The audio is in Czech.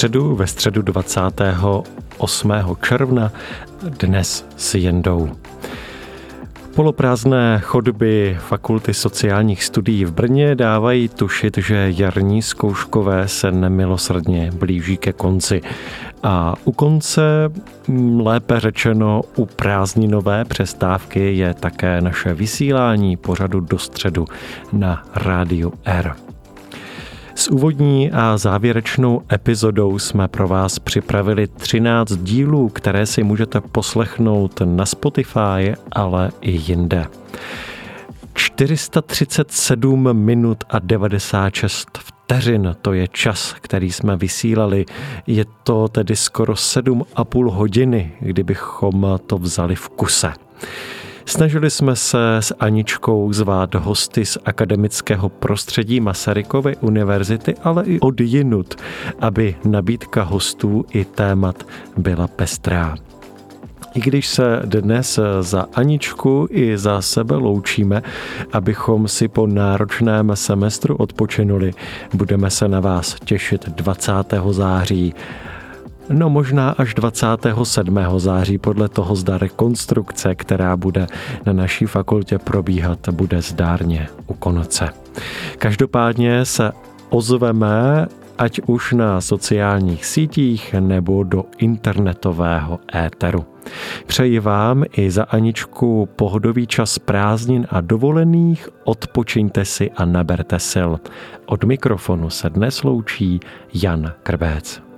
středu, ve středu 28. června, dnes s Jendou Poloprázdné chodby Fakulty sociálních studií v Brně dávají tušit, že jarní zkouškové se nemilosrdně blíží ke konci. A u konce, lépe řečeno u prázdninové přestávky, je také naše vysílání pořadu do středu na rádiu R. S úvodní a závěrečnou epizodou jsme pro vás připravili 13 dílů, které si můžete poslechnout na Spotify, ale i jinde. 437 minut a 96 vteřin, to je čas, který jsme vysílali. Je to tedy skoro 7,5 hodiny, kdybychom to vzali v kuse. Snažili jsme se s Aničkou zvát hosty z akademického prostředí Masarykovy univerzity, ale i od jinut, aby nabídka hostů i témat byla pestrá. I když se dnes za Aničku i za sebe loučíme, abychom si po náročném semestru odpočinuli, budeme se na vás těšit 20. září No možná až 27. září podle toho zda rekonstrukce, která bude na naší fakultě probíhat, bude zdárně u konce. Každopádně se ozveme ať už na sociálních sítích nebo do internetového éteru. Přeji vám i za Aničku pohodový čas prázdnin a dovolených, odpočiňte si a naberte sil. Od mikrofonu se dnes loučí Jan Krbec.